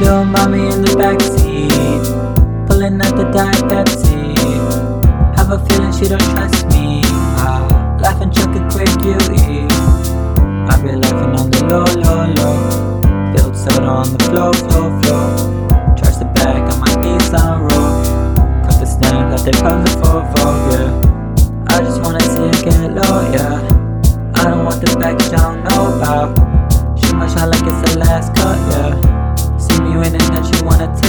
Little mommy in the backseat, pulling out the Diet Pepsi. Have a feeling she don't trust me. Ah, laughing, chucking quick, you eat. I've been laughing on the low, low, low. Build soda on the floor, floor, floor. Charge the bag on my knees on roll. Cut the snap like they pound the 4 yeah. I just wanna see her get low, yeah. I don't want the don't know about. Shoot my shot like it's the last cut, yeah. Winning, then she wanna.